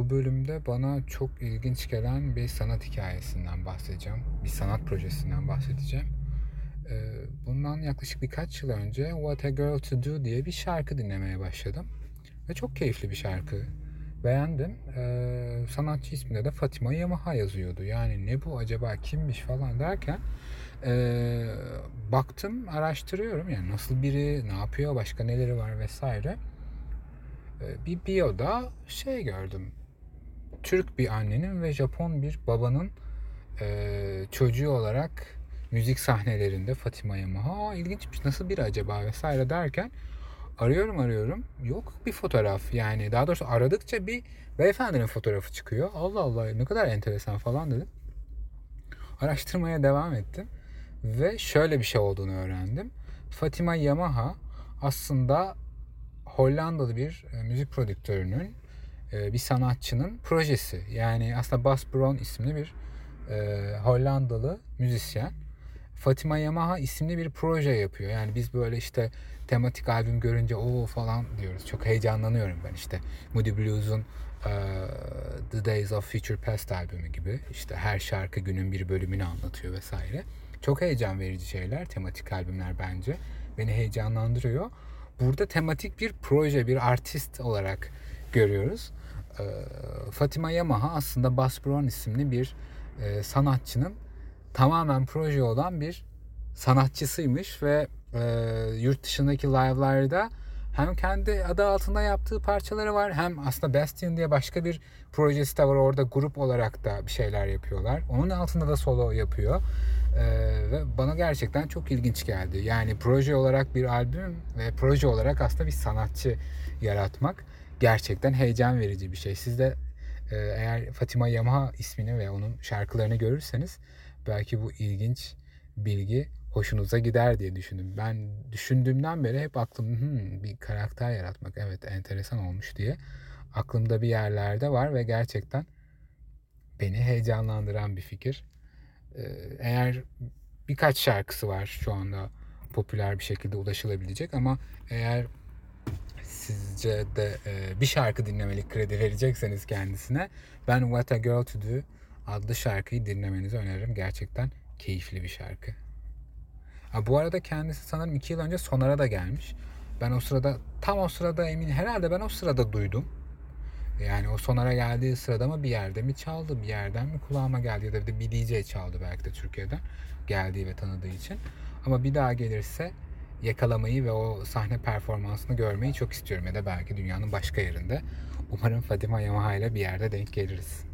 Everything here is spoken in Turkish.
Bu bölümde bana çok ilginç gelen bir sanat hikayesinden bahsedeceğim. Bir sanat projesinden bahsedeceğim. Ee, bundan yaklaşık birkaç yıl önce What a Girl to Do diye bir şarkı dinlemeye başladım. Ve çok keyifli bir şarkı. Beğendim. Ee, sanatçı isminde de Fatima Yamaha yazıyordu. Yani ne bu acaba kimmiş falan derken ee, baktım araştırıyorum. Yani nasıl biri, ne yapıyor, başka neleri var vesaire. Bir bio'da şey gördüm. Türk bir annenin ve Japon bir babanın e, çocuğu olarak müzik sahnelerinde Fatima Yamaha Aa, ilginçmiş nasıl biri acaba? vesaire derken arıyorum arıyorum. Yok bir fotoğraf. Yani daha doğrusu aradıkça bir beyefendinin fotoğrafı çıkıyor. Allah Allah ne kadar enteresan falan dedim. Araştırmaya devam ettim ve şöyle bir şey olduğunu öğrendim. Fatima Yamaha aslında Hollandalı bir e, müzik prodüktörünün bir sanatçının projesi. Yani aslında Bas Brown isimli bir e, Hollandalı müzisyen. Fatima Yamaha isimli bir proje yapıyor. Yani biz böyle işte tematik albüm görünce o falan diyoruz. Çok heyecanlanıyorum ben işte. Moody Blues'un e, The Days of Future Past albümü gibi. işte her şarkı günün bir bölümünü anlatıyor vesaire. Çok heyecan verici şeyler, tematik albümler bence. Beni heyecanlandırıyor. Burada tematik bir proje, bir artist olarak görüyoruz. E, Fatima Yamaha aslında Bas Brown isimli bir e, sanatçının tamamen proje olan bir sanatçısıymış ve e, yurt dışındaki live'larda hem kendi adı altında yaptığı parçaları var hem aslında Bastion diye başka bir projesi de var orada grup olarak da bir şeyler yapıyorlar. Onun altında da solo yapıyor. Ee, ve bana gerçekten çok ilginç geldi. Yani proje olarak bir albüm ve proje olarak aslında bir sanatçı yaratmak gerçekten heyecan verici bir şey. Siz de e, eğer Fatima Yamaha ismini ve onun şarkılarını görürseniz belki bu ilginç bilgi hoşunuza gider diye düşündüm. Ben düşündüğümden beri hep aklım hmm, bir karakter yaratmak evet enteresan olmuş diye aklımda bir yerlerde var ve gerçekten beni heyecanlandıran bir fikir. Ee, eğer birkaç şarkısı var şu anda popüler bir şekilde ulaşılabilecek ama eğer sizce de e, bir şarkı dinlemelik kredi verecekseniz kendisine ben What a Girl to Do adlı şarkıyı dinlemenizi öneririm. Gerçekten keyifli bir şarkı. Ha, bu arada kendisi sanırım iki yıl önce Sonar'a da gelmiş. Ben o sırada tam o sırada emin herhalde ben o sırada duydum. Yani o Sonar'a geldiği sırada mı bir yerde mi çaldı bir yerden mi kulağıma geldi ya da bir DJ çaldı belki de Türkiye'den geldiği ve tanıdığı için. Ama bir daha gelirse yakalamayı ve o sahne performansını görmeyi çok istiyorum ya da belki dünyanın başka yerinde. Umarım Fatima Yamaha ile bir yerde denk geliriz.